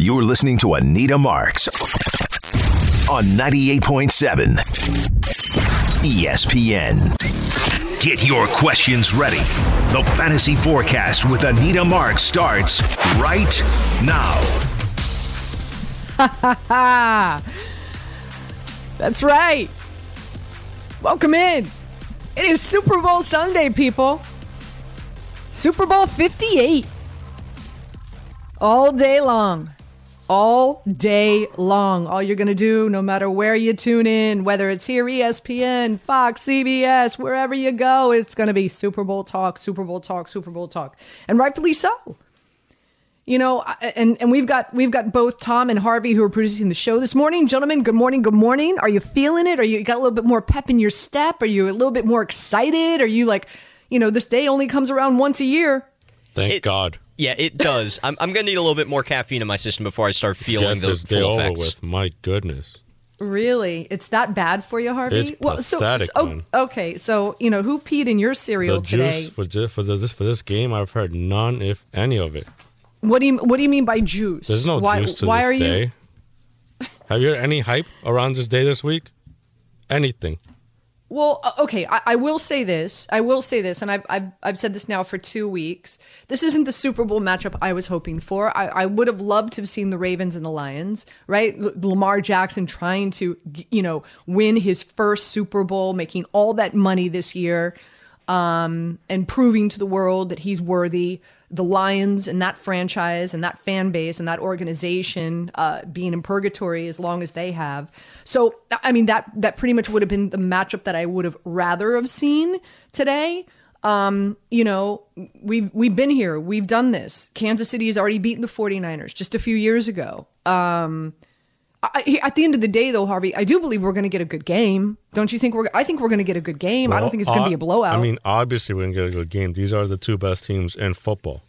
You're listening to Anita Marks on 98.7 ESPN. Get your questions ready. The Fantasy Forecast with Anita Marks starts right now. That's right. Welcome in. It is Super Bowl Sunday, people. Super Bowl 58. All day long. All day long. All you're going to do, no matter where you tune in, whether it's here, ESPN, Fox, CBS, wherever you go, it's going to be Super Bowl talk, Super Bowl talk, Super Bowl talk. And rightfully so. You know, and and we've got we've got both Tom and Harvey who are producing the show this morning. Gentlemen, good morning, good morning. Are you feeling it? Are you got a little bit more pep in your step? Are you a little bit more excited? Are you like, you know, this day only comes around once a year? Thank It- God. Yeah, it does. I'm, I'm going to need a little bit more caffeine in my system before I start feeling Get those this day full over effects. with. My goodness. Really? It's that bad for you, Harvey? It's pathetic, oh, man. okay, so you know who peed in your cereal The today? juice for this, for this for this game, I've heard none, if any of it. What do you What do you mean by juice? There's no why, juice to why this are day. you? Have you heard any hype around this day this week? Anything? Well, uh, okay, I, I will say this. I will say this, and I've, I've I've said this now for two weeks. This isn't the Super Bowl matchup I was hoping for. I, I would have loved to have seen the Ravens and the Lions, right? L- Lamar Jackson trying to, you know, win his first Super Bowl, making all that money this year, um, and proving to the world that he's worthy. The Lions and that franchise and that fan base and that organization uh, being in purgatory as long as they have. So, I mean, that that pretty much would have been the matchup that I would have rather have seen today. Um, you know, we've we've been here, we've done this. Kansas City has already beaten the 49ers just a few years ago. Um, I, at the end of the day, though, Harvey, I do believe we're going to get a good game. Don't you think we're? I think we're going to get a good game. I don't think it's going to be a blowout. I mean, obviously, we're gonna get a good game. These are the two best teams in football,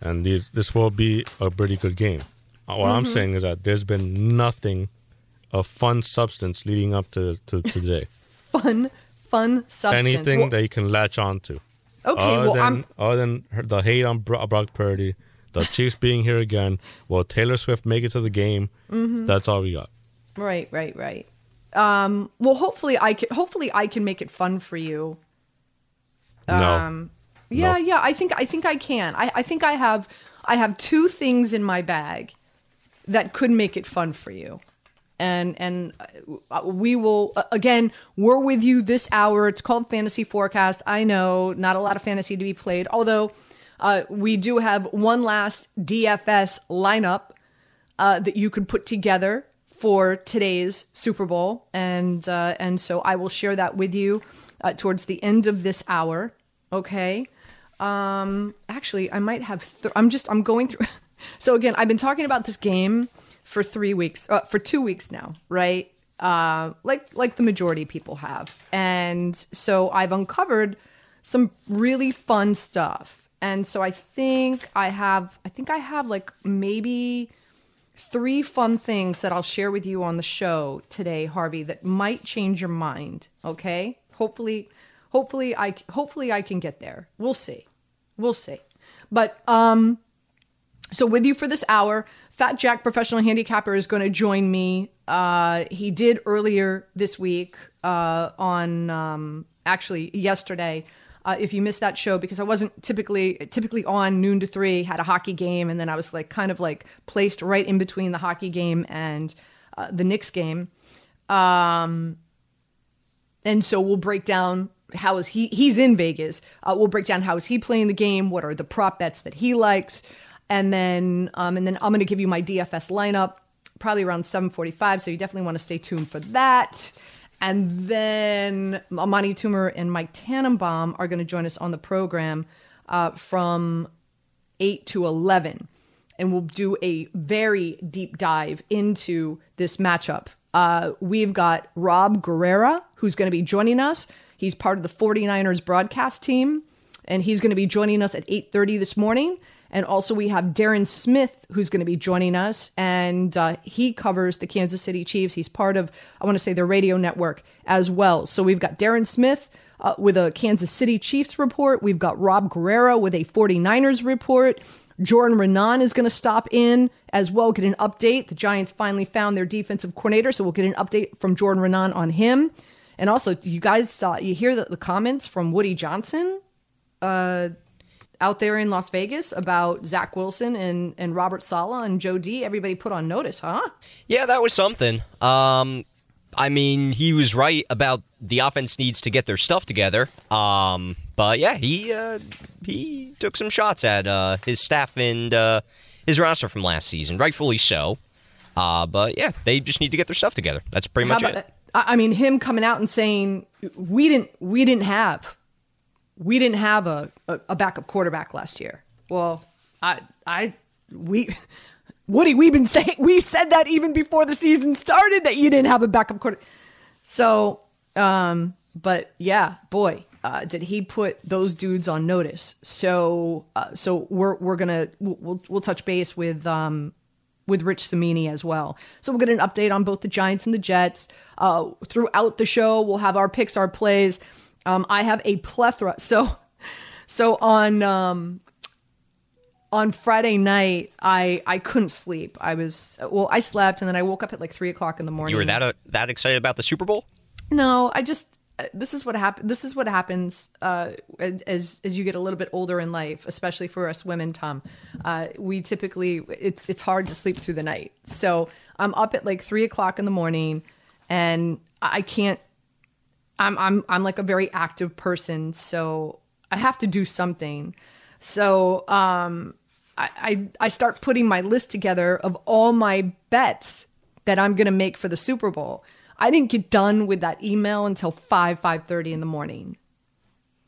and these this will be a pretty good game. Uh, What Mm-hmm. I'm saying is that there's been nothing of fun substance leading up to to today. fun, fun substance. Anything Well, that you can latch on to. okay, other well, than I'm other than the hate on Brock Purdy, the Chiefs being here again, will Taylor Swift make it to the game? Mm-hmm. That's all we got. right, right, right. Um, well, hopefully, I can. Hopefully, I can make it fun for you. No, Um, Yeah, No. yeah. I think I think I can. I, I think I have I have two things in my bag that could make it fun for you. And and uh, we will uh, again. We're with you this hour. It's called Fantasy Forecast. I know not a lot of fantasy to be played, although uh, we do have one last DFS lineup uh, that you could put together for today's Super Bowl, and uh, and so I will share that with you uh, towards the end of this hour. Okay. Um, actually, I might have. Th- I'm just. I'm going through. so again, I've been talking about this game for three weeks, uh, for two weeks now, right? Uh, like like the majority of people have, and so I've uncovered some really fun stuff. And so I think I have. I think I have like maybe three fun things that I'll share with you on the show today, Harvey, that might change your mind. Okay, hopefully, hopefully I hopefully I can get there. We'll see, we'll see. But um, so with you for this hour, Fat Jack, professional handicapper, is going to join me. Uh, he did earlier this week uh, on um, actually yesterday. Uh, if you missed that show, because I wasn't typically typically on noon to three, had a hockey game, and then I was like kind of like placed right in between the hockey game and uh, the Knicks game. Um, and so we'll break down how is he he's in Vegas. Uh, we'll break down how is he playing the game, what are the prop bets that he likes, and then um, and then I'm going to give you my DFS lineup probably around 7:45. So you definitely want to stay tuned for that. And then Amani Toomer and Mike Tannenbaum are going to join us on the program uh, from 8 to 11 and we'll do a very deep dive into this matchup. Uh, we've got Rob Guerrera, who's going to be joining us. He's part of the 49ers broadcast team, and he's going to be joining us at 8.30 this morning. And also we have Darren Smith, who's going to be joining us, and uh, he covers the Kansas City Chiefs. He's part of, I want to say, their radio network as well. So we've got Darren Smith, uh, with a Kansas City Chiefs report. We've got Rob Guerrero with a 49ers report. Jordan Raanan is going to stop in as well, get an update. The Giants finally found their defensive coordinator, so we'll get an update from Jordan Raanan on him. And also, you guys saw you hear the, the comments from Woody Johnson uh, out there in Las Vegas about Zach Wilson and and Robert Saleh and Joe D. Everybody put on notice, huh? Yeah, that was something. Um, I mean, he was right about the offense needs to get their stuff together. Um, but yeah, he uh, he took some shots at uh, his staff and uh, his roster from last season, rightfully so. Uh, but yeah, they just need to get their stuff together. That's pretty How much about it. I I mean, him coming out and saying we didn't we didn't have we didn't have a, a, a backup quarterback last year. Well, I I we Woody, we've been saying we said that even before the season started that you didn't have a backup quarter. So, um, but yeah, boy, uh, did he put those dudes on notice. So, uh, so we're we're gonna we'll we'll, we'll touch base with um with Rich Cimini as well. So we'll get an update on both the Giants and the Jets. Uh, throughout the show, we'll have our picks, our plays. Um, I have a plethora. So, so on um, on Friday night, I I couldn't sleep. I was well, I slept and then I woke up at like three o'clock in the morning. You were that uh, that excited about the Super Bowl? No, I just uh, this is what happens. This is what happens uh, as as you get a little bit older in life, especially for us women. Tom, uh, we typically it's it's hard to sleep through the night. So I'm up at like three o'clock in the morning, and I can't. I'm I'm I'm like a very active person, so I have to do something. So um, I, I I start putting my list together of all my bets that I'm to make for the Super Bowl. I didn't get done with that email until 5 5:30 in the morning.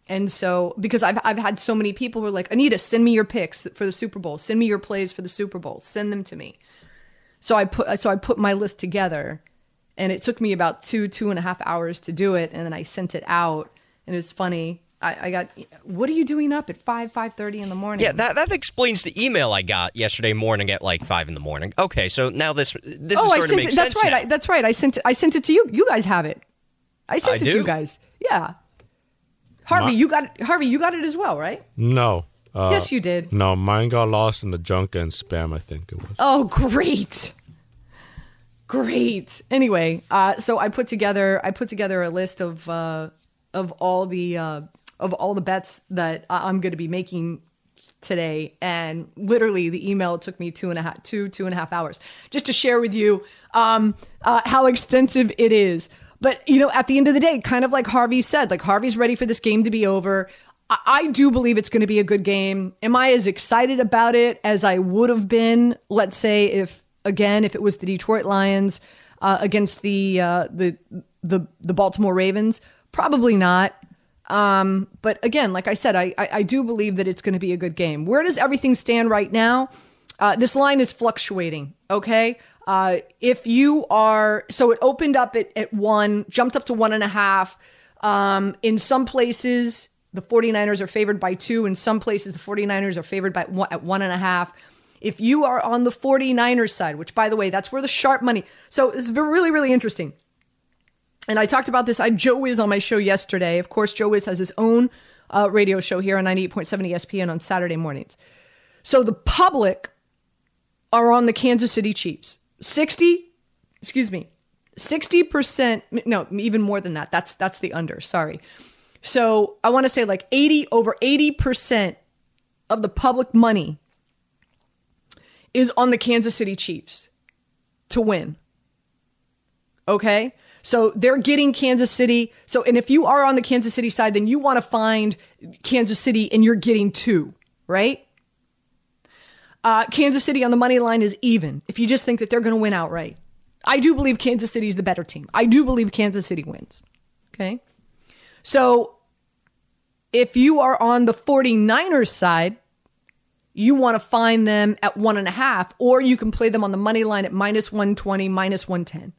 And so because I've I've had so many people who are like, "Anita, send me your picks for the Super Bowl. Send me your plays for the Super Bowl. Send them to me." So I put so I put my list together and it took me about two two and a half hours to do it and then I sent it out and it was funny. I, I got what are you doing up at 5 5:30 in the morning? Yeah, that that explains the email I got yesterday morning at like five in the morning. Okay, so now this this Oh, is I starting to sent make it. That's sense right. now. I, that's right. I sent it. I sent it to you. You guys have it. I sent I it to you guys. Yeah. Harvey, My- you got it. Harvey, you got it as well, right? No. Uh, yes, you did. No, mine got lost in the junk and spam. I think it was. Oh, great. Great. Anyway, uh, so I put together I put together a list of uh, of all the uh, of all the bets that I'm going to be making today, and literally the email took me two and a half two two and a half hours just to share with you um, uh, how extensive it is. But you know, at the end of the day, kind of like Harvey said, like Harvey's ready for this game to be over. I, I do believe it's going to be a good game. Am I as excited about it as I would have been? Let's say if again, if it was the Detroit Lions uh, against the uh, the the the Baltimore Ravens, probably not. Um, but again, like I said, I, I, I do believe that it's going to be a good game. Where does everything stand right now? Uh, this line is fluctuating. Okay. Uh, if you are, so it opened up at, at one, jumped up to one and a half. Um, in some places, the 49ers are favored by two. In some places, the 49ers are favored by one, at one and a half. If you are on the 49ers side, which by the way, that's where the sharp money. So it's really, really interesting and I talked about this. I Joe Wiz on my show yesterday. Of course, Joe Wiz has his own uh, radio show here on 98.7 ESPN on Saturday mornings. So the public are on the Kansas City Chiefs. 60, excuse me, 60%, no, even more than that. That's that's the under, sorry. So I want to say like 80 over 80% of the public money is on the Kansas City Chiefs to win. Okay? So they're getting Kansas City. So, and if you are on the Kansas City side, then you want to find Kansas City and you're getting two, right? Uh, Kansas City on the money line is even if you just think that they're going to win outright. I do believe Kansas City is the better team. I do believe Kansas City wins. Okay. So if you are on the 49ers side, you want to find them at one and a half, or you can play them on the money line at minus 120, minus 110.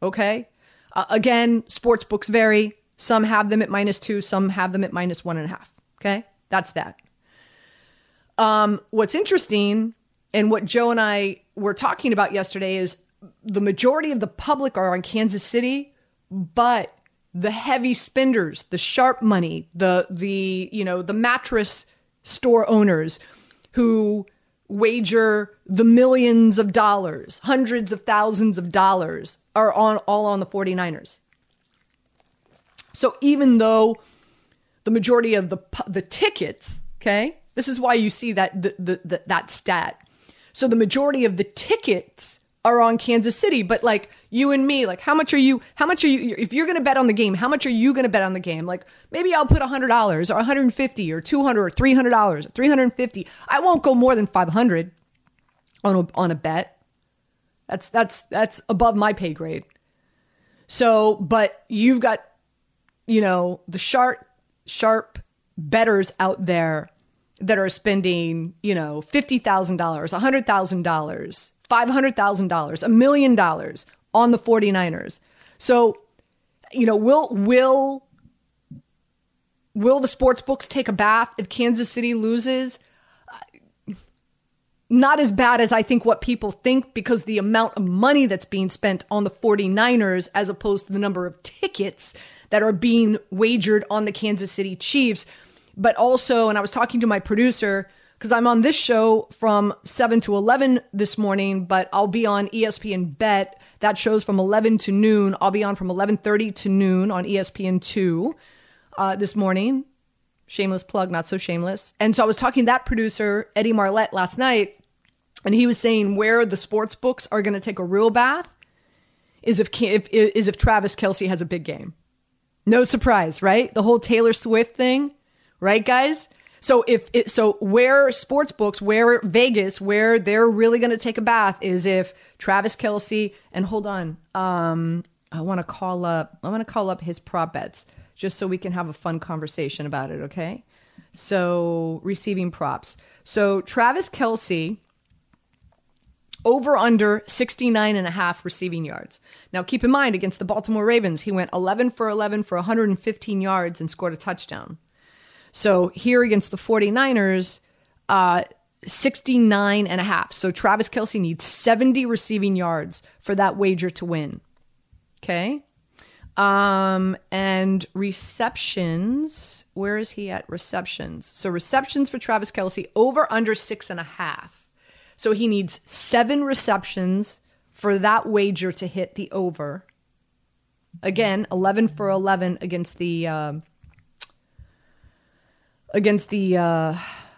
Okay. Uh, again, sports books vary. Some have them at minus two, some have them at minus one and a half. Okay. That's that. Um, what's interesting and what Joe and I were talking about yesterday is the majority of the public are on Kansas City, but the heavy spenders, the sharp money, the the you know the mattress store owners who wager the millions of dollars, hundreds of thousands of dollars are on all on the 49ers. So even though the majority of the the tickets, okay? This is why you see that the, the, the, that stat. So the majority of the tickets are on Kansas City, but like you and me, like how much are you how much are you if you're going to bet on the game, how much are you going to bet on the game? Like maybe I'll put $100 or 150 or 200 or $300 or 350. I won't go more than 500 on a, on a bet. That's that's that's above my pay grade. So, but you've got you know, the sharp sharp betters out there that are spending, you know, $50,000, $100,000, $500,000, a million dollars on the 49ers. So, you know, will will will the sports books take a bath if Kansas City loses? Uh, not as bad as I think what people think because the amount of money that's being spent on the 49ers as opposed to the number of tickets that are being wagered on the Kansas City Chiefs. But also, and I was talking to my producer because I'm on this show from 7 to 11 this morning, but I'll be on ESPN Bet. That show's from 11 to noon. I'll be on from 11:30 to noon on ESPN 2 uh, this morning. Shameless plug, not so shameless. And so I was talking to that producer, Eddie Marlette, last night, and he was saying where the sports books are going to take a real bath is if, if is if Travis Kelce has a big game. No surprise, right? The whole Taylor Swift thing, right, guys? So if it, so, where sports books, where Vegas, where they're really going to take a bath is if Travis Kelce and hold on, um, I want to call up. I want to call up his prop bets just so we can have a fun conversation about it. Okay. So receiving props. So Travis Kelce over under 69 and a half receiving yards. Now keep in mind against the Baltimore Ravens, he went 11 for 11 for 115 yards and scored a touchdown. So here against the 49ers, uh, 69 and a half. So Travis Kelce needs 70 receiving yards for that wager to win. Okay. Um, and receptions, where is he at receptions? So receptions for Travis Kelce over under six and a half. So he needs seven receptions for that wager to hit the over. Again, 11 for 11 against the uh, against the uh,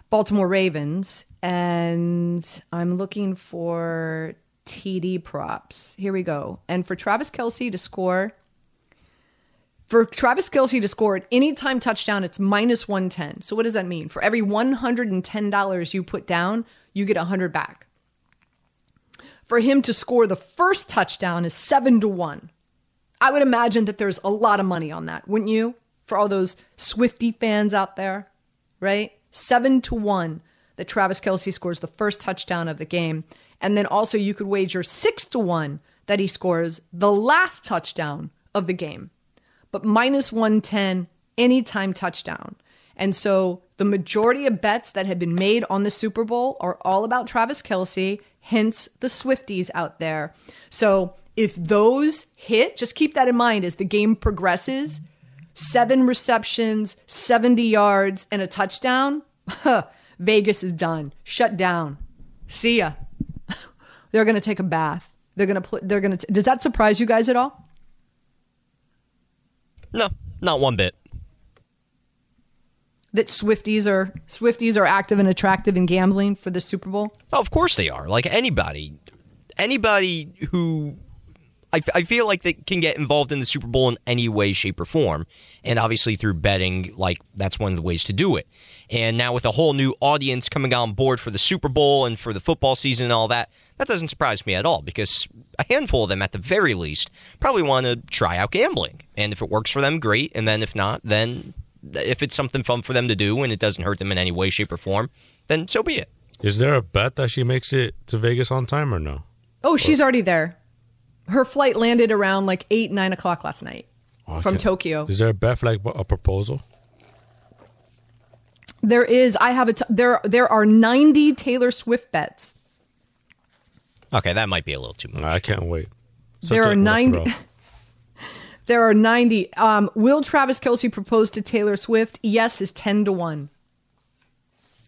Baltimore Ravens, and I'm looking for TD props. Here we go. And for Travis Kelce to score, for Travis Kelce to score at any time touchdown, it's minus 110. So what does that mean? For every $110 you put down, you get 100 back. For him to score the first touchdown is 7 to 1. I would imagine that there's a lot of money on that, wouldn't you? For all those Swifty fans out there, right? 7 to 1 that Travis Kelce scores the first touchdown of the game. And then also you could wager 6 to 1 that he scores the last touchdown of the game. But minus 110 anytime touchdown. And so the majority of bets that have been made on the Super Bowl are all about Travis Kelce, hence the Swifties out there. So if those hit, just keep that in mind as the game progresses. Seven receptions, 70 yards, and a touchdown. Vegas is done. Shut down. See ya. they're going to take a bath. They're going to put, they're going to, does that surprise you guys at all? No, not one bit that Swifties are Swifties are active and attractive in gambling for the Super Bowl? Oh, of course they are. Like anybody, anybody who I, I feel like they can get involved in the Super Bowl in any way, shape, or form, and obviously through betting, like that's one of the ways to do it. And now with a whole new audience coming on board for the Super Bowl and for the football season and all that, that doesn't surprise me at all because a handful of them, at the very least, probably want to try out gambling. And if it works for them, great. And then if not, then if it's something fun for them to do and it doesn't hurt them in any way, shape, or form, then so be it. Is there a bet that she makes it to Vegas on time or no? Oh, she's already there. Her flight landed around like eight, nine o'clock last night okay. from Tokyo. Is there a bet for like a proposal? There is. I have a. T- there. There are ninety Taylor Swift bets. Okay, that might be a little too much. I can't wait. Such there are ninety. There are 90. Um, will Travis Kelce propose to Taylor Swift? Yes, is 10 to 1.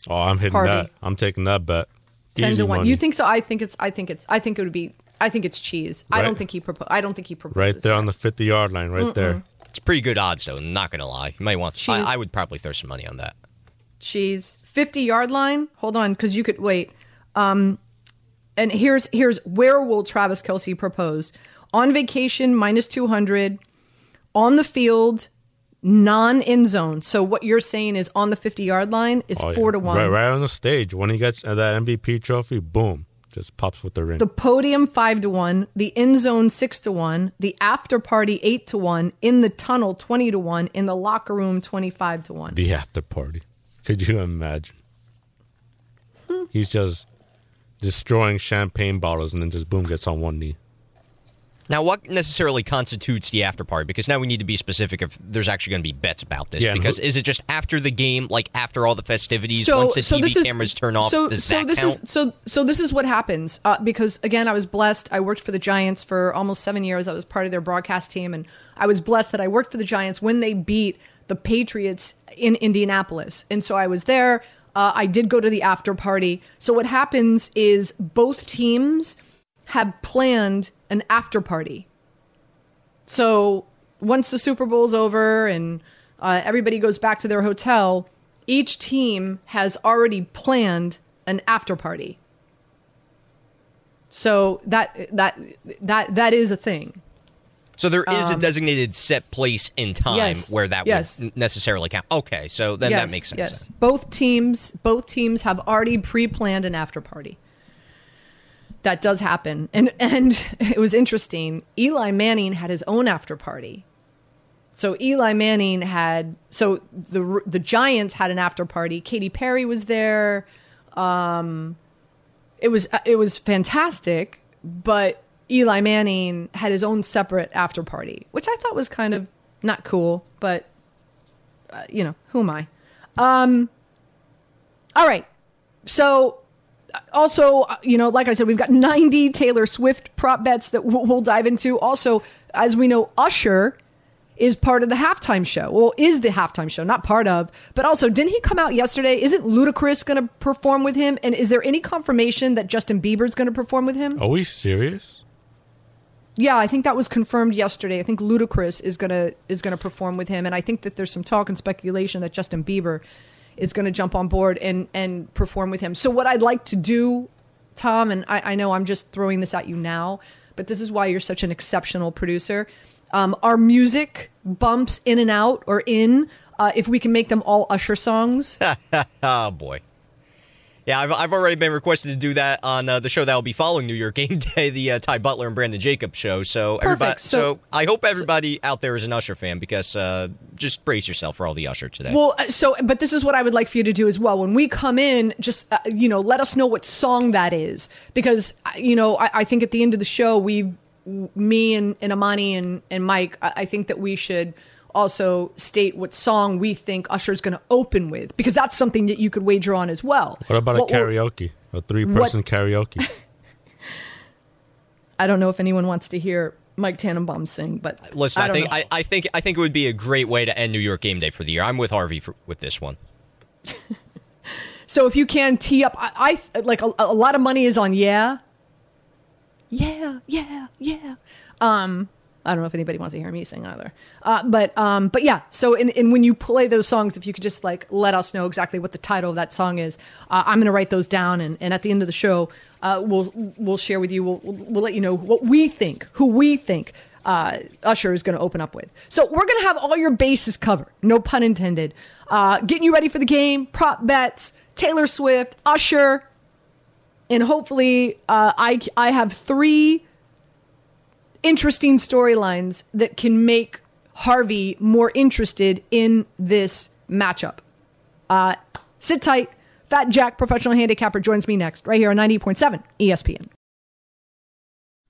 Oh, I'm hitting Harvey. that. I'm taking that bet. ten Easy to one. money. You think so? I think it's. I think it's. I think it would be. I think it's cheese. I don't think he propose. I don't think he proposes. right there that. on the 50 yard line, right there. It's pretty good odds, though. Not gonna lie, you might want. Cheese. I, I would probably throw some money on that. cheese. Fifty yard line. Hold on, because you could wait. Um, and here's here's where will Travis Kelce propose? On vacation, minus two hundred. On the field, non end zone. So what you're saying is on the fifty yard line is Oh, yeah. four to one. Right, right on the stage. When he gets that MVP trophy, boom, just pops with the ring. The podium five to one, the end zone six to one, the after party eight to one, in the tunnel twenty to one, in the locker room twenty five to one. the after party. Could you imagine? Hmm. He's just destroying champagne bottles and then just boom gets on one knee. Now, what necessarily constitutes the after party? Because now we need to be specific if there's actually going to be bets about this. Yeah, because who- is it just after the game, like after all the festivities, so, once the so TV this is, cameras turn off, So, does so that this count? is so so this is what happens uh, because again, I was blessed. I worked for the Giants for almost seven years. I was part of their broadcast team, and I was blessed that I worked for the Giants when they beat the Patriots in Indianapolis, and so I was there. Uh, I did go to the after party. So what happens is both teams have planned an after party. So once the Super Bowl's over and uh, everybody goes back to their hotel, each team has already planned an after party. So that that that that is a thing. so there is a designated set place in time um, yes, where that yes. would necessarily count. Okay, so then yes, that makes sense. Yes, both teams both teams have already pre-planned an after party. That does happen, and and it was interesting. Eli Manning had his own after party. So Eli Manning had so the the Giants had an after party. Katy Perry was there. Um, it was it was fantastic, but Eli Manning had his own separate after party, which I thought was kind of not cool, but uh, you know, who am I? Um all right. So also, you know, like I said, we've got 90 Taylor Swift prop bets that we'll, we'll dive into. Also, as we know, Usher is part of the halftime show. Well, is the halftime show, not part of. But also, didn't he come out yesterday? Isn't Ludacris going to perform with him? And is there any confirmation that Justin Bieber's going to perform with him? Are we serious? Yeah, I think that was confirmed yesterday. I think Ludacris is gonna is gonna perform with him, and I think that there's some talk and speculation that Justin Bieber is gonna jump on board and and perform with him. So what I'd like to do, Tom, and I, I know I'm just throwing this at you now, but this is why you're such an exceptional producer. Um, our music bumps in and out or in. Uh, if we can make them all Usher songs, Oh boy. Yeah, I've, I've already been requested to do that on uh, the show that will be following New York Game Day, the uh, Ty Butler and Brandon Jacobs show. So everybody, Perfect. so, So- I hope everybody out there is an Usher fan because uh, just brace yourself for all the Usher today. Well, uh, so but this is what I would like for you to do as well. When we come in, just uh, you know, let us know what song that is because uh, you know I, I think at the end of the show, we, me and, and Amani and and Mike, I, I think that we should also state what song we think Usher's going to open with because that's something that you could wager on as well. What about What- a karaoke? A three person karaoke? I don't know if anyone wants to hear Mike Tannenbaum sing, but Listen, I, don't think know. I, I think I think it would be a great way to end New York Game Day for the year. I'm with Harvey for, with this one. So if you can tee up, I, I like a, a lot of money is on yeah, yeah, yeah, yeah. Um, I don't know if anybody wants to hear me sing either. Uh, but um, but yeah. So in, in when you play those songs, if you could just like let us know exactly what the title of that song is, uh, I'm gonna write those down, and, and at the end of the show, uh, we'll we'll share with you. We'll, we'll we'll let you know what we think, who we think uh, Usher is going to open up with. So we're going to have all your bases covered, no pun intended. Uh, getting you ready for the game, prop bets, Taylor Swift, Usher, and hopefully uh, I I have three interesting storylines that can make Harvey more interested in this matchup. Uh, sit tight. Fat Jack, professional handicapper, joins me next, right here on 90.7 ESPN.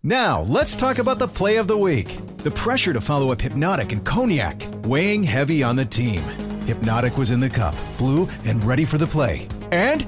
Now, let's talk about the play of the week. The pressure to follow up Hpnotiq and Cognac, weighing heavy on the team. Hpnotiq was in the cup, blue, and ready for the play. And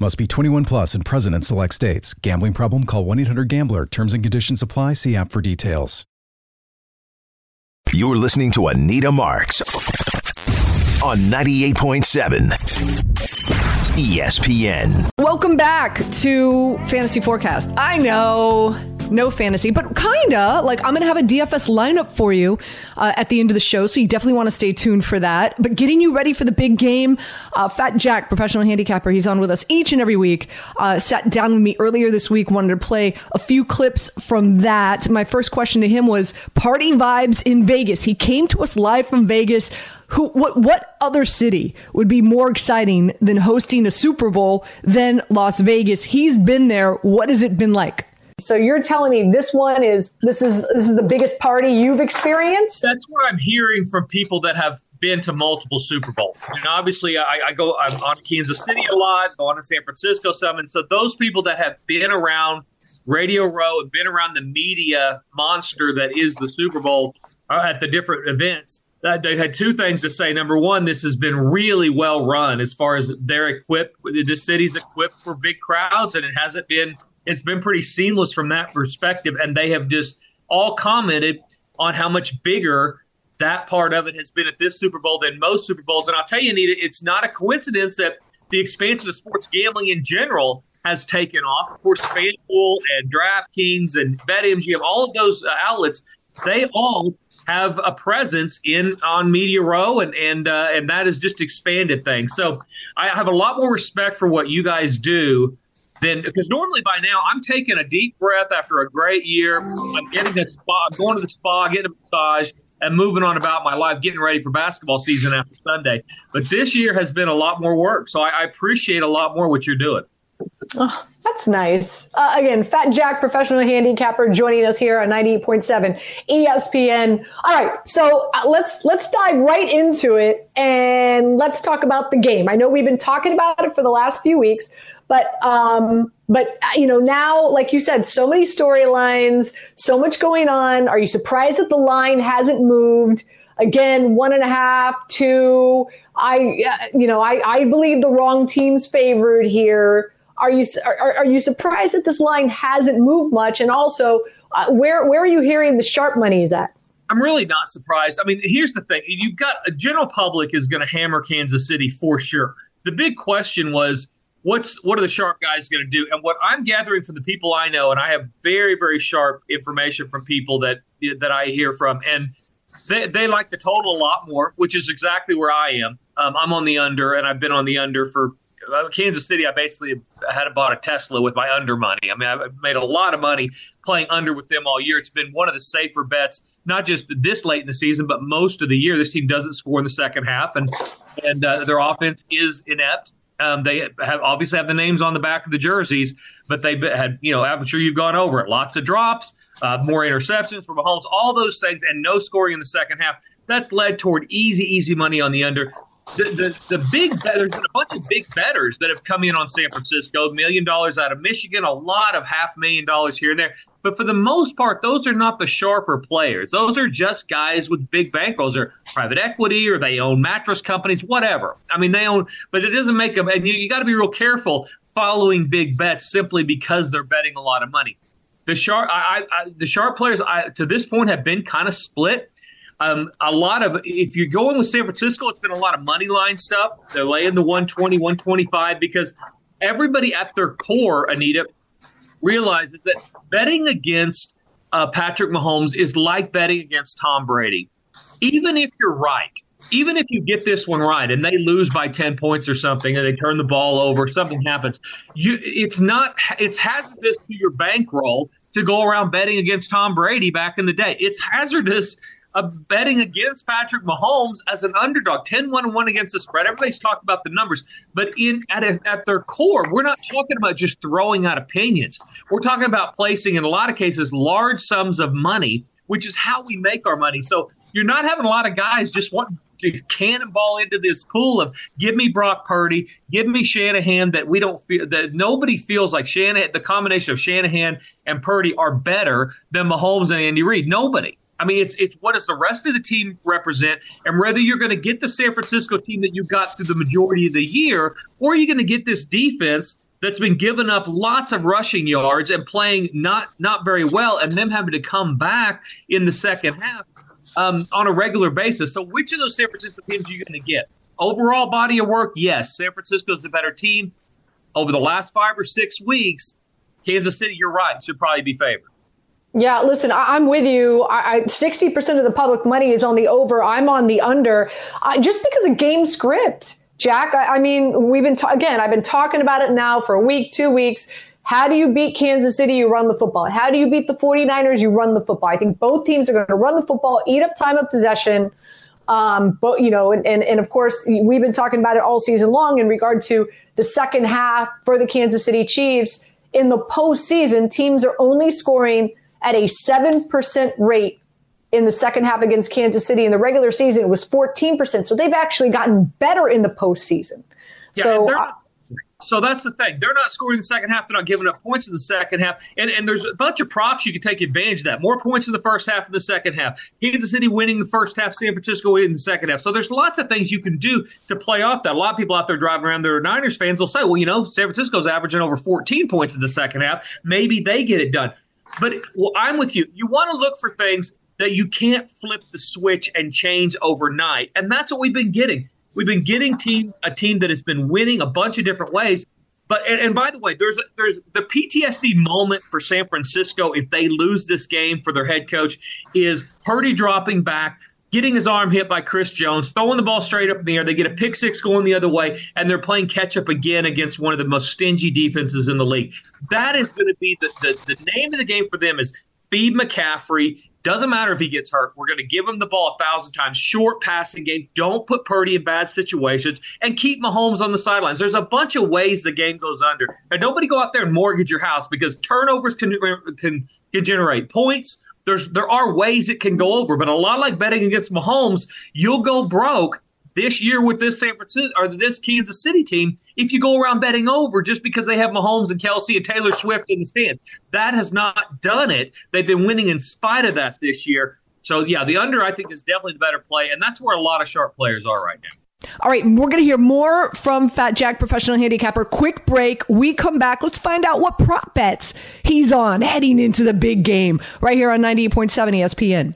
Must be 21 plus and present in select states. Gambling problem? Call 1 800 GAMBLER. Terms and conditions apply. See app for details. You're listening to Anita Marks on 98.7 ESPN. Welcome back to Fantasy Forecast. I know no fantasy, but kinda. Like I'm gonna have a DFS lineup for you uh, at the end of the show, so you definitely want to stay tuned for that. But getting you ready for the big game, uh, Fat Jack, professional handicapper, he's on with us each and every week. Uh, sat down with me earlier this week, wanted to play a few clips from that. My first question to him was party vibes in Vegas. He came to us live from Vegas who what what other city would be more exciting than hosting a Super Bowl than Las Vegas? He's been there. What has it been like? So you're telling me this one is this is this is the biggest party you've experienced? That's what I'm hearing from people that have been to multiple Super Bowls. And obviously, I, I go I'm on Kansas City a lot, go on to San Francisco some, and so those people that have been around Radio Row and been around the media monster that is the Super Bowl uh, at the different events. Uh, they had two things to say. Number one, this has been really well run as far as they're equipped. This city's equipped for big crowds, and it hasn't been it's been pretty seamless from that perspective. And they have just all commented on how much bigger that part of it has been at this Super Bowl than most Super Bowls. And I'll tell you, Anita, it's not a coincidence that the expansion of sports gambling in general has taken off. Of course, FanDuel and DraftKings and BetMGM, all of those uh, outlets, they all have a presence in on Media Row, and and uh, and that has just expanded things. So I have a lot more respect for what you guys do then because normally by now I'm taking a deep breath after a great year. I'm getting a spa, going to the spa, getting a massage, and moving on about my life, getting ready for basketball season after Sunday. But this year has been a lot more work, so I, I appreciate a lot more what you're doing. Oh, that's nice. Uh, again, Fat Jack, professional handicapper, joining us here on 98.7 ESPN. All right, so uh, let's let's dive right into it and let's talk about the game. I know we've been talking about it for the last few weeks, but um, but uh, you know now, like you said, so many storylines, so much going on. Are you surprised that the line hasn't moved? Again, one and a half, two. I uh, you know I I believe the wrong team's favored here. Are you are, are you surprised that this line hasn't moved much? And also, uh, where where are you hearing the sharp money is at? I'm really not surprised. I mean, here's the thing: you've got a general public is going to hammer Kansas City for sure. The big question was what's what are the sharp guys going to do? And what I'm gathering from the people I know, and I have very very sharp information from people that that I hear from, and they they like the total a lot more, which is exactly where I am. Um, I'm on the under, and I've been on the under for uh, Kansas City. I basically had bought a Tesla with my under money. I mean, I've made a lot of money playing under with them all year. It's been one of the safer bets, not just this late in the season, but most of the year. This team doesn't score in the second half, and and uh, their offense is inept. Um, they have obviously have the names on the back of the jerseys, but they had, you know, I'm sure you've gone over it. Lots of drops, uh, more interceptions from Mahomes, all those things, and no scoring in the second half. That's led toward easy, easy money on the under the, the, the big there's been a bunch of big betters that have come in on San Francisco, million dollars out of Michigan, a lot of half million dollars here and there. But for the most part, those are not the sharper players. Those are just guys with big bankrolls or private equity or they own mattress companies, whatever. I mean, they own, but it doesn't make them, and you, you got to be real careful following big bets simply because they're betting a lot of money. The sharp, I, I, the sharp players I, to this point have been kind of split. Um, a lot of if you're going with San Francisco, it's been a lot of money line stuff. They're laying the 120, 125 because everybody at their core, Anita, realizes that betting against uh, Patrick Mahomes is like betting against Tom Brady. Even if you're right, even if you get this one right and they lose by 10 points or something and they turn the ball over, something happens, you it's not it's hazardous to your bankroll to go around betting against Tom Brady back in the day. It's hazardous of betting against Patrick Mahomes as an underdog, 10 1 1 against the spread. Everybody's talking about the numbers, but in at, a, at their core, we're not talking about just throwing out opinions. We're talking about placing, in a lot of cases, large sums of money, which is how we make our money. So you're not having a lot of guys just wanting to cannonball into this pool of give me Brock Purdy, give me Shanahan that we don't feel that nobody feels like Shanahan, the combination of Shanahan and Purdy are better than Mahomes and Andy Reid. Nobody. I mean, it's it's what does the rest of the team represent, and whether you're going to get the San Francisco team that you got through the majority of the year, or you're going to get this defense that's been giving up lots of rushing yards and playing not not very well, and them having to come back in the second half um, on a regular basis. So, which of those San Francisco teams are you going to get? Overall body of work, yes, San Francisco is the better team. Over the last five or six weeks, Kansas City, you're right, should probably be favored. Yeah, listen, I, am with you. I, 60% of the public money is on the over. I'm on the under. Uh, just because of game script, Jack. I, I mean, we've been, ta- again, I've been talking about it now for a week, two weeks. How do you beat Kansas City? You run the football. How do you beat the 49ers? You run the football. I think both teams are going to run the football, eat up time of possession. Um, but, you know, and, and, and of course, we've been talking about it all season long in regard to the second half for the Kansas City Chiefs. In the postseason, teams are only scoring at a 7% rate in the second half against Kansas City. In the regular season, it was 14%. So they've actually gotten better in the postseason. Yeah, so, so that's the thing. They're not scoring in the second half. They're not giving up points in the second half. And, and there's a bunch of props you can take advantage of that. More points in the first half of the second half. Kansas City winning the first half, San Francisco winning the second half. So there's lots of things you can do to play off that. A lot of people out there driving around, they're Niners fans, will say, well, you know, San Francisco's averaging over 14 points in the second half. Maybe they get it done. But well, I'm with you. You want to look for things that you can't flip the switch and change overnight, and that's what we've been getting. We've been getting team a team that has been winning a bunch of different ways. But and, and by the way, there's there's the PTSD moment for San Francisco if they lose this game for their head coach is Purdy dropping back, getting his arm hit by Chris Jones, throwing the ball straight up in the air. They get a pick six going the other way, and they're playing catch up again against one of the most stingy defenses in the league. That is going to be the, the, the name of the game for them is feed McCaffrey. Doesn't matter if he gets hurt. We're going to give him the ball a thousand times. Short passing game. Don't put Purdy in bad situations and keep Mahomes on the sidelines. There's a bunch of ways the game goes under. And nobody go out there and mortgage your house because turnovers can, can, can generate points there's there are ways it can go over, but a lot like betting against Mahomes, you'll go broke this year with this San Francisco or this Kansas City team if you go around betting over just because they have Mahomes and Kelce and Taylor Swift in the stands. That has not done it. They've been winning in spite of that this year. So yeah, the under I think is definitely the better play, and that's where a lot of sharp players are right now. All right, we're going to hear more from Fat Jack, professional handicapper. Quick break. We come back. Let's find out what prop bets he's on heading into the big game right here on 98.7 ESPN.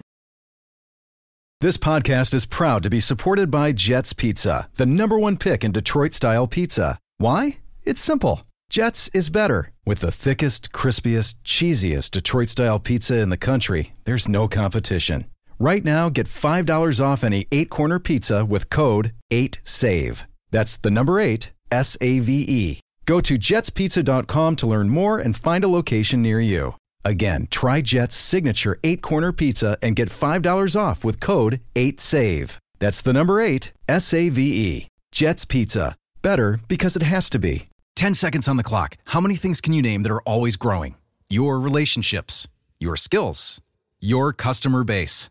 This podcast is proud to be supported by Jets Pizza, the number one pick in Detroit style pizza. Why? It's simple. Jets is better. With the thickest, crispiest, cheesiest Detroit style pizza in the country, there's no competition. Right now, get $5 off any eight corner pizza with code 8SAVE. That's the number eight, S A V E. Go to jetspizza.com to learn more and find a location near you. Again, try Jet's signature eight corner pizza and get $5 off with code 8SAVE. That's the number eight, S A V E. Jet's Pizza. Better because it has to be. 10 seconds on the clock. How many things can you name that are always growing? Your relationships, your skills, your customer base.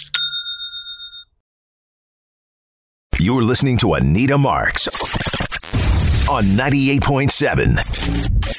You're listening to Anita Marks on 98.7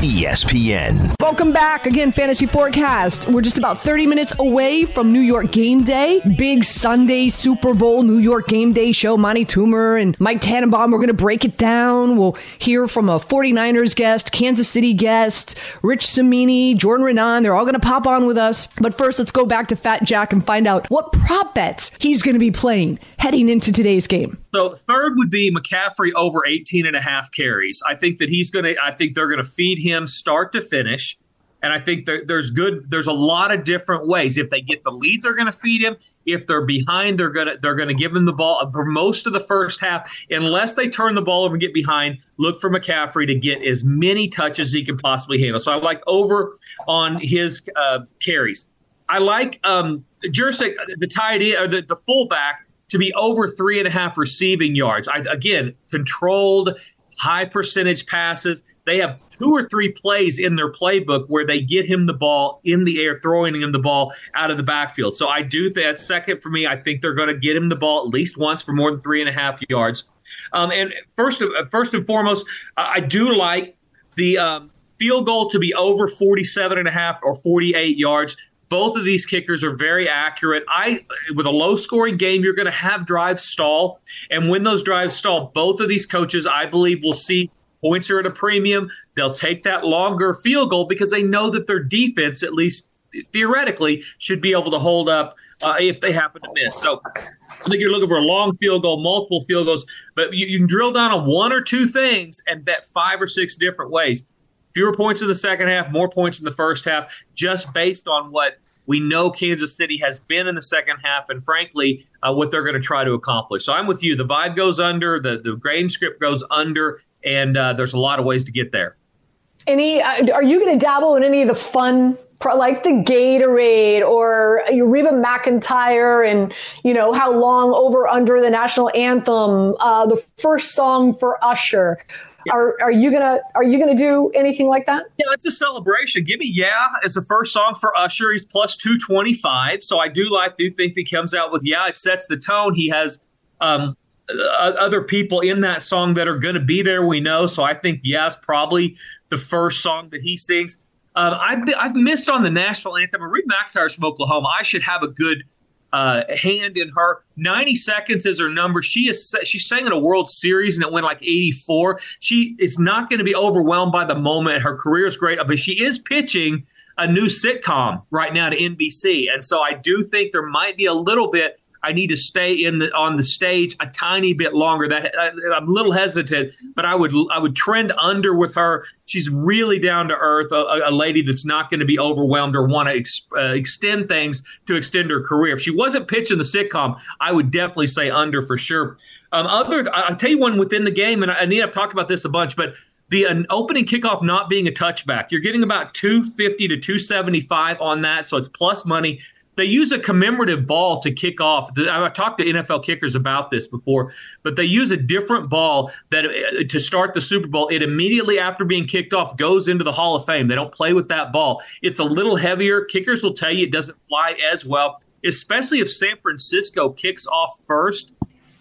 ESPN. Welcome back again, Fantasy Forecast. We're just about 30 minutes away from New York game day. Big Sunday Super Bowl New York game day show. Amani Toomer and Mike Tannenbaum. We're going to break it down. We'll hear from a 49ers guest, Kansas City guest, Rich Cimini, Jordan Raanan. They're all going to pop on with us. But first, let's go back to Fat Jack and find out what prop bets he's going to be playing heading into today's game. So third would be McCaffrey over 18 and a half carries. I think that he's going to, I think they're going to feed him start to finish. And I think there, there's good. There's a lot of different ways. If they get the lead, they're going to feed him. If they're behind, they're going to they're going to give him the ball for most of the first half. Unless they turn the ball over and get behind, look for McCaffrey to get as many touches as he can possibly handle. So I like over on his uh, carries. I like um, Juszczyk, the tight end or the, the fullback to be over three and a half receiving yards. I, again, controlled, high percentage passes. They have two or three plays in their playbook where they get him the ball in the air, throwing him the ball out of the backfield. So I do that second for me. I think they're going to get him the ball at least once for more than three and a half yards. Um, and first, first and foremost, I do like the um, field goal to be over 47 and a half or 48 yards. Both of these kickers are very accurate. I with a low scoring game, you're going to have drives stall, and when those drives stall, both of these coaches, I believe, will see points are at a premium. They'll take that longer field goal because they know that their defense, at least theoretically, should be able to hold up uh, if they happen to miss. So I think you're looking for a long field goal, multiple field goals, but you, you can drill down on one or two things and bet five or six different ways fewer points in the second half, more points in the first half, just based on what we know Kansas City has been in the second half, and frankly, uh, what they're going to try to accomplish. So I'm with you. The vibe goes under, the the game script goes under, and uh, there's a lot of ways to get there. Any? Uh, are you going to dabble in any of the fun? Like the Gatorade or Reba McEntire, and you know how long over under the national anthem, uh, the first song for Usher. Are are you gonna are you gonna do anything like that? Yeah, it's a celebration. Give me yeah as the first song for Usher. He's plus two twenty five. So I do like do think he comes out with yeah. It sets the tone. He has um, other people in that song that are going to be there. We know. So I think yes, probably the first song that he sings. Um, I've I've missed on the national anthem. Marie McEntire's from Oklahoma. I should have a good uh, hand in her. 90 seconds is her number. She is she sang in a World Series and it went like 84. She is not going to be overwhelmed by the moment. Her career is great, but she is pitching a new sitcom right now to NBC, and so I do think there might be a little bit I need to stay in the on the stage a tiny bit longer. That I, am a little hesitant, but I would I would trend under with her. She's really down to earth, a, a lady that's not going to be overwhelmed or want to ex, uh, extend things to extend her career. If she wasn't pitching the sitcom, I would definitely say under for sure. Um, other, I'll tell you one within the game, and I, need I've talked about this a bunch, but the an opening kickoff not being a touchback, you're getting about 250 to 275 on that, so it's plus money they use a commemorative ball to kick off. I've talked to NFL kickers about this before, but they use a different ball that uh, to start the Super Bowl. It immediately after being kicked off goes into the Hall of Fame. They don't play with that ball. It's a little heavier. Kickers will tell you it doesn't fly as well, especially if San Francisco kicks off first.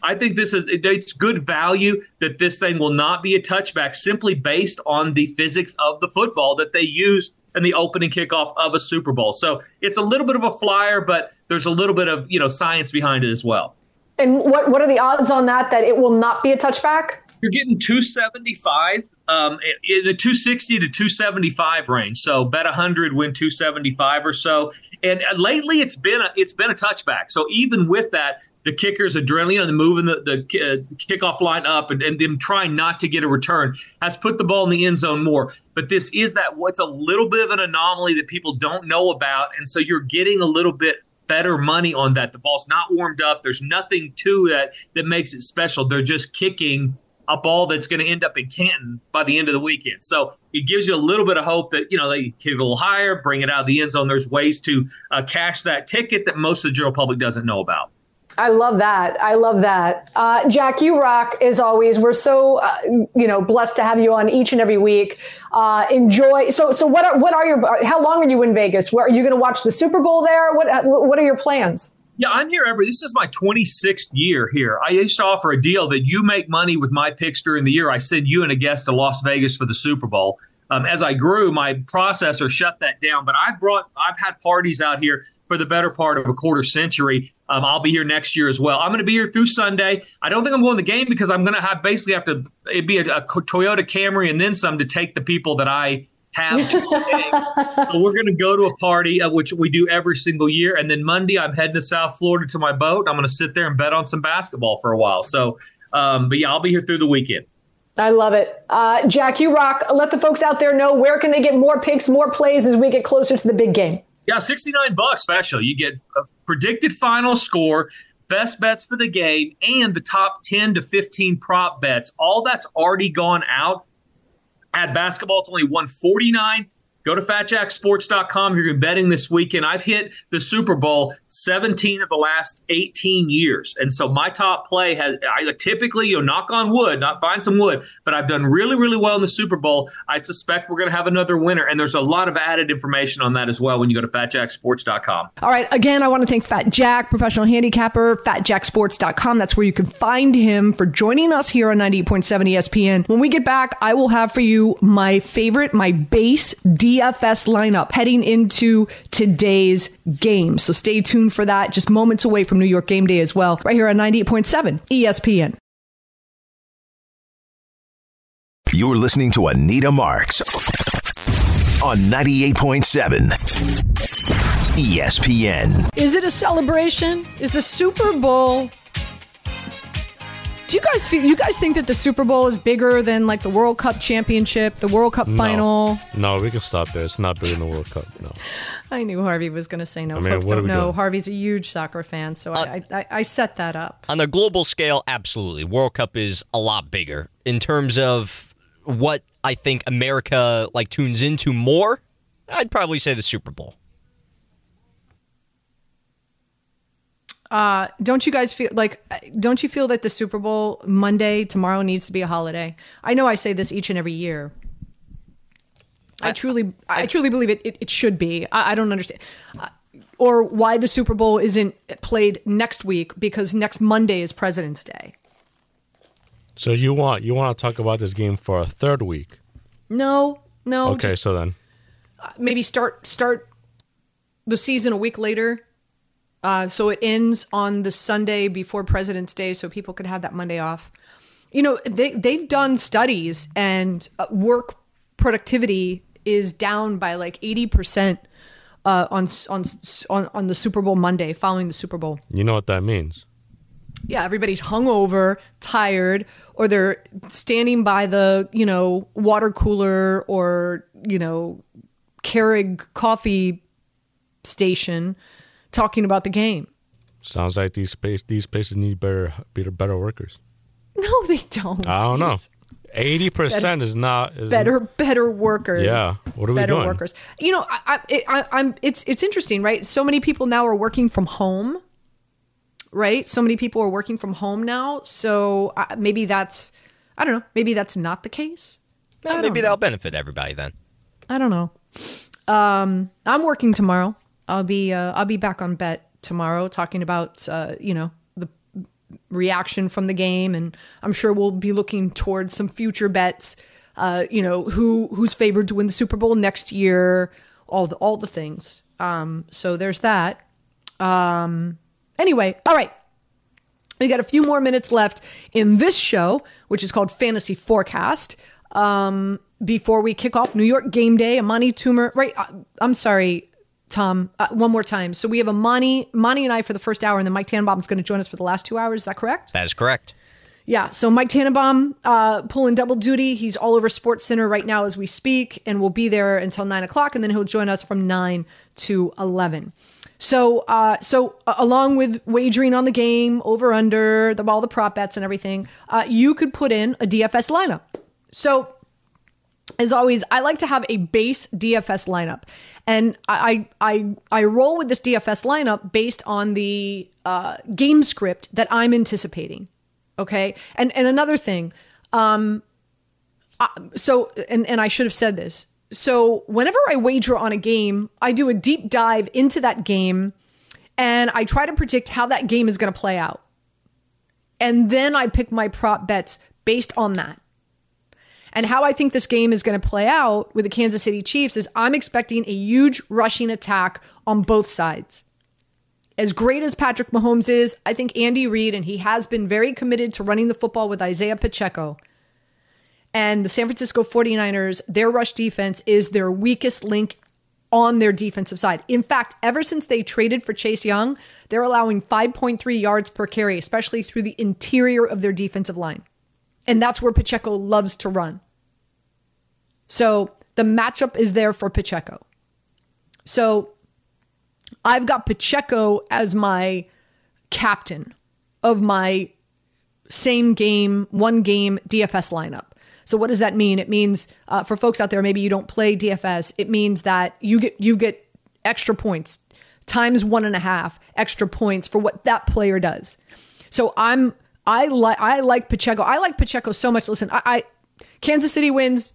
I think this is it's good value that this thing will not be a touchback simply based on the physics of the football that they use and the opening kickoff of a Super Bowl. So it's a little bit of a flyer, but there's a little bit of you know science behind it as well. And what what are the odds on that that it will not be a touchback? You're getting 275, um, in the 260 to 275 range. So bet 100, win 275 or so. And lately, it's been a it's been a touchback. So even with that, the kickers adrenaline, know, moving the, the, uh, the kickoff line up and, and them trying not to get a return has put the ball in the end zone more. But this is that what's a little bit of an anomaly that people don't know about. And so you're getting a little bit better money on that. The ball's not warmed up. There's nothing to that that makes it special. They're just kicking a ball that's going to end up in Canton by the end of the weekend. So it gives you a little bit of hope that, you know, they kick it a little higher, bring it out of the end zone. There's ways to uh, cash that ticket that most of the general public doesn't know about. I love that. I love that. Uh, Jack, you rock as always. We're so uh, you know blessed to have you on each and every week. Uh, enjoy. So so what are what are your how long are you in Vegas? Where are you going to watch the Super Bowl there? What what are your plans? Yeah, I'm here every. This is my 26th year here. I used to offer a deal that you make money with my picks during the year. I send you and a guest to Las Vegas for the Super Bowl. um, as I grew, my processor shut that down. But I've brought, I've had parties out here for the better part of a quarter century. Um, I'll be here next year as well. I'm going to be here through Sunday. I don't think I'm going to the game because I'm going to have basically have to it'd be a, a Toyota Camry and then some to take the people that I have. so we're going to go to a party, uh, which we do every single year, and then Monday I'm heading to South Florida to my boat. I'm going to sit there and bet on some basketball for a while. So, um, but yeah, I'll be here through the weekend. I love it. Uh, Jack, you rock. Let the folks out there know where can they get more picks, more plays as we get closer to the big game. Yeah, 69 bucks special. You get a predicted final score, best bets for the game, and the top 10 to 15 prop bets. All that's already gone out. At basketball, it's only 149. Go to fatjacksports.com. if You're betting this weekend. I've hit the Super Bowl 17 of the last 18 years. And so my top play has, I typically, you know, knock on wood, not find some wood, but I've done really, really well in the Super Bowl. I suspect we're going to have another winner. And there's a lot of added information on that as well when you go to fatjacksports.com. All right. Again, I want to thank Fat Jack, professional handicapper, fatjacksports.com. That's where you can find him for joining us here on 98.7 ESPN. When we get back, I will have for you my favorite, my base D DFS lineup heading into today's game. So stay tuned for that. Just moments away from New York game day as well, right here on 98.7 ESPN. You're listening to Anita Marks on 98.7 ESPN. Is it a celebration? Is the Super Bowl do you guys feel? You guys think that the Super Bowl is bigger than like the World Cup championship, the World Cup No. final? No, we can stop there. It's not bigger than the World Cup. No. I knew Harvey was going to say no. I mean, Folks what are don't we know doing? Harvey's a huge soccer fan, so uh, I, I, I set that up. On a global scale, absolutely. World Cup is a lot bigger. In terms of what I think America like tunes into more, I'd probably say the Super Bowl. Uh, don't you guys feel like? Don't you feel that the Super Bowl Monday tomorrow needs to be a holiday? I know I say this each and every year. I, truly, I, truly believe it. It, it should be. I, I don't understand, uh, or why the Super Bowl isn't played next week because next Monday is President's Day. So you want you want to talk about this game for a third week? No, no. okay, just so then maybe start start the season a week later. Uh, so it ends on the Sunday before President's Day, so people could have that Monday off. You know, they they've done studies, and uh, work productivity is down by like eighty percent uh, on on on on the Super Bowl Monday following the Super Bowl. you know what that means. Yeah, everybody's hungover, tired, or they're standing by the you know water cooler or you know Keurig coffee station talking about the game. Sounds like these space these places need better better better workers. No, they don't. I don't know. Eighty percent is not is Better, better workers. Yeah. What are we better doing? workers. You know, I, I, I, I'm. It's it's interesting, right? So many people now are working from home, right? So many people are working from home now. So uh, maybe that's, I don't know. Maybe that's not the case. I maybe know. that'll benefit everybody then. I don't know. Um, I'm working tomorrow. I'll be uh, I'll be back on bet tomorrow, talking about uh, you know the reaction from the game, and I'm sure we'll be looking towards some future bets. Uh, you know who who's favored to win the Super Bowl next year, all the all the things. Um, so there's that. Um, anyway, all right. We got a few more minutes left in this show, which is called Fantasy Forecast. Um, before we kick off New York Game Day, Amani Toomer. Right, uh, I'm sorry, Tom. Uh, one more time. So we have Amani, Amani and I for the first hour, and then Mike Tannenbaum is going to join us for the last two hours. Is that correct? That is correct. Yeah. So Mike Tannenbaum uh, pulling double duty. He's all over Sports Center right now as we speak, and will be there until nine o'clock, and then he'll join us from nine to eleven. So, uh, so uh, along with wagering on the game, over under, the all the prop bets and everything, uh, you could put in a DFS lineup. So as always, I like to have a base DFS lineup, and I I I roll with this DFS lineup based on the uh, game script that I'm anticipating. Okay, and and another thing, um, uh, so and and I should have said this. So whenever I wager on a game, I do a deep dive into that game, and I try to predict how that game is going to play out, and then I pick my prop bets based on that. And how I think this game is going to play out with the Kansas City Chiefs is I'm expecting a huge rushing attack on both sides. As great as Patrick Mahomes is, I think Andy Reid, and he has been very committed to running the football with Isaiah Pacheco. And the San Francisco 49ers, their rush defense is their weakest link on their defensive side. In fact, ever since they traded for Chase Young, they're allowing 5.3 yards per carry, especially through the interior of their defensive line. And that's where Pacheco loves to run. So the matchup is there for Pacheco. So I've got Pacheco as my captain of my same game, one game DFS lineup. So what does that mean? It means uh, for folks out there, maybe you don't play DFS. It means that you get you get extra points times one and a half extra points for what that player does. So I'm I like I like Pacheco. I like Pacheco so much. Listen, I, I Kansas City wins,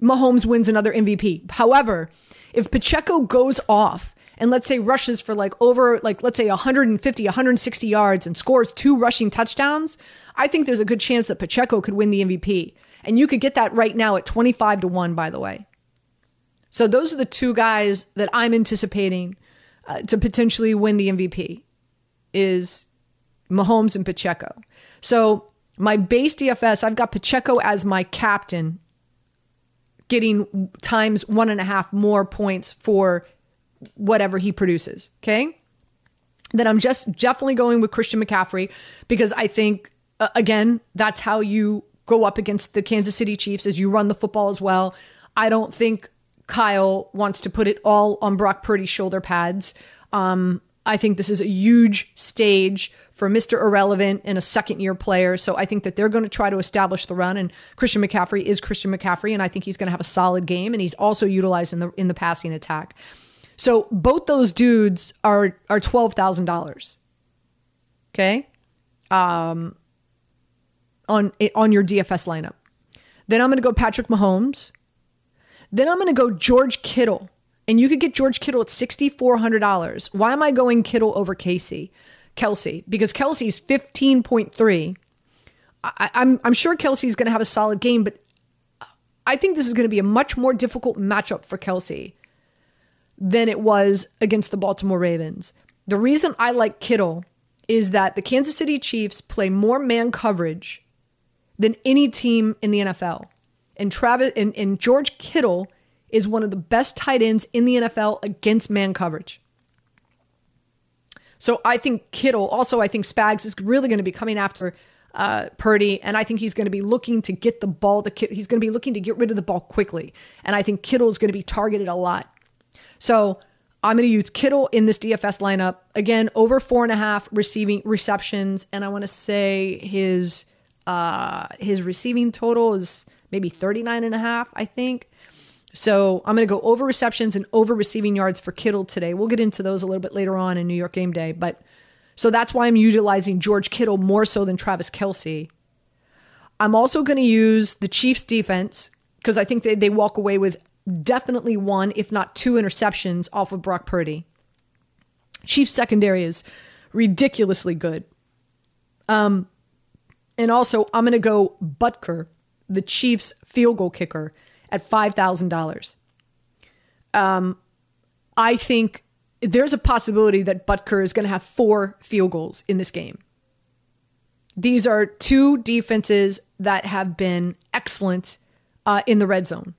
Mahomes wins another MVP. However, if Pacheco goes off and let's say rushes for like over like let's say 150 160 yards and scores two rushing touchdowns i think there's a good chance that pacheco could win the mvp and you could get that right now at 25 to 1 by the way so those are the two guys that i'm anticipating uh, to potentially win the mvp is mahomes and pacheco so my base dfs i've got pacheco as my captain getting times one and a half more points for whatever he produces. Okay. Then I'm just definitely going with Christian McCaffrey because I think, uh, again, that's how you go up against the Kansas City Chiefs as you run the football as well. I don't think Kyle wants to put it all on Brock Purdy's shoulder pads. Um, I think this is a huge stage for Mr. Irrelevant and a second year player. So I think that they're going to try to establish the run. And Christian McCaffrey is Christian McCaffrey, and I think he's going to have a solid game. And he's also utilized in the in the passing attack. So both those dudes are are twelve thousand dollars. Okay, um, on on your DFS lineup. Then I'm going to go Patrick Mahomes. Then I'm going to go George Kittle, and you could get George Kittle at sixty four hundred dollars. Why am I going Kittle over Casey, Kelce? Because fifteen point three. I'm I'm sure Kelce's going to have a solid game, but I think this is going to be a much more difficult matchup for Kelce than it was against the Baltimore Ravens. The reason I like Kittle is that the Kansas City Chiefs play more man coverage than any team in the NFL. And Travis and, and George Kittle is one of the best tight ends in the NFL against man coverage. So I think Kittle, also I think Spags is really going to be coming after uh, Purdy, and I think he's going to be looking to get the ball to Kittle. he's going to be looking to get rid of the ball quickly, and I think Kittle is going to be targeted a lot. So I'm going to use Kittle in this DFS lineup again over four and a half receiving receptions, and I want to say his uh, his receiving total is maybe 39 and a half, I think. So I'm going to go over receptions and over receiving yards for Kittle today. We'll get into those a little bit later on in New York Game Day, but so that's why I'm utilizing George Kittle more so than Travis Kelce. I'm also going to use the Chiefs defense because I think they, they walk away with definitely one, if not two interceptions off of Brock Purdy. Chiefs secondary is ridiculously good. Um, and also, I'm going to go Butker, the Chiefs field goal kicker, at $5,000. Um, I think there's a possibility that Butker is going to have four field goals in this game. These are two defenses that have been excellent uh, in the red zone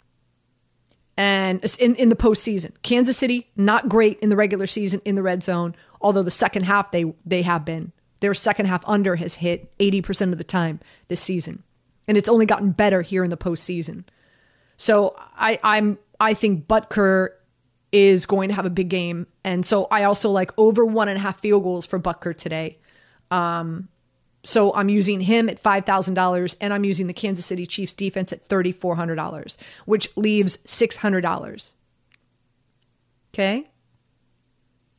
and in, in the postseason. Kansas City, not great in the regular season in the red zone, although the second half they they have been. Their second half under has hit 80% of the time this season. And it's only gotten better here in the postseason. So I, I'm I think Butker is going to have a big game. And so I also like over one and a half field goals for Butker today. Um, so I'm using him at $5,000 and I'm using the Kansas City Chiefs defense at $3,400, which leaves $600. Okay.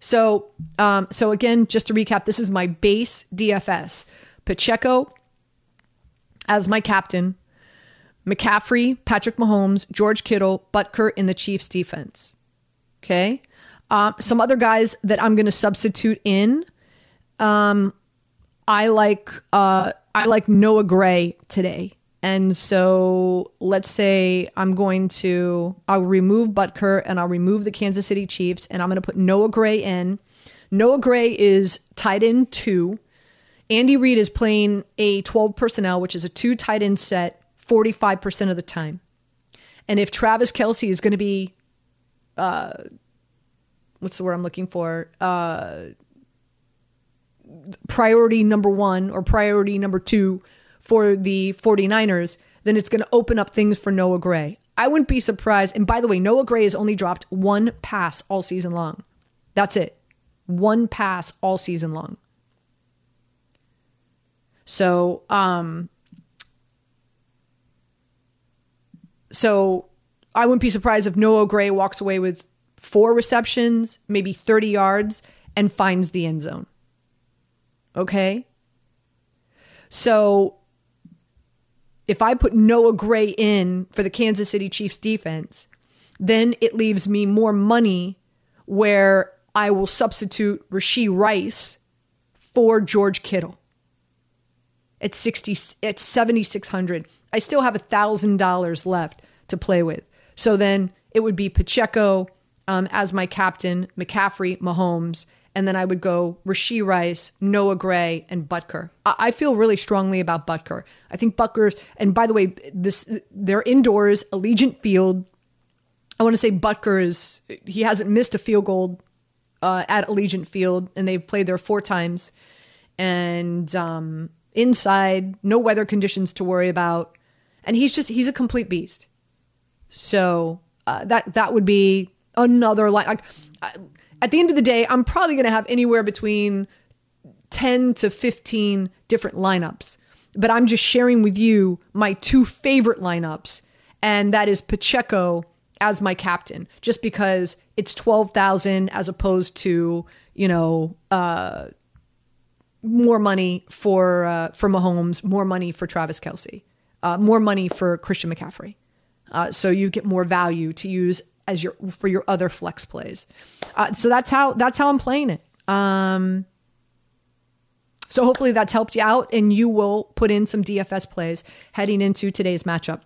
So, um, so again, just to recap, this is my base DFS. Pacheco as my captain, McCaffrey, Patrick Mahomes, George Kittle, Butker in the Chiefs defense. Okay. Um, some other guys that I'm going to substitute in. Um, I like uh, I like Noah Gray today And so let's say I'm going to, I'll remove Butker and I'll remove the Kansas City Chiefs and I'm going to put Noah Gray in. Noah Gray is tight end two. Andy Reid is playing a 12 personnel, which is a two tight end set 45% of the time. And if Travis Kelce is going to be, uh, what's the word I'm looking for? Uh, priority number one or priority number two for the 49ers, then it's going to open up things for Noah Gray. I wouldn't be surprised. And by the way, Noah Gray has only dropped one pass all season long. That's it. One pass all season long. So, um, so I wouldn't be surprised if Noah Gray walks away with four receptions, maybe 30 yards, and finds the end zone. Okay? So if I put Noah Gray in for the Kansas City Chiefs defense, then it leaves me more money where I will substitute Rashee Rice for George Kittle at 60 at 7600 i still have a thousand dollars left to play with so then it would be pacheco um, as my captain mccaffrey mahomes and then I would go Rashee Rice, Noah Gray, and Butker. I, I feel really strongly about Butker. I think Butker's, and by the way, this they're indoors, Allegiant Field. I want to say Butker is he hasn't missed a field goal uh, at Allegiant Field, and they've played there four times. And um, inside, no weather conditions to worry about, and he's just he's a complete beast. So uh, that that would be another line. Like, at the end of the day, I'm probably going to have anywhere between 10 to 15 different lineups. But I'm just sharing with you my two favorite lineups, and that is Pacheco as my captain, just because it's 12,000 as opposed to, you know, uh, more money for uh, for Mahomes, more money for Travis Kelce, uh, more money for Christian McCaffrey. Uh, so you get more value to use as your for your other flex plays. Uh, so that's how that's how I'm playing it. Um, so hopefully that's helped you out, and you will put in some DFS plays heading into today's matchup.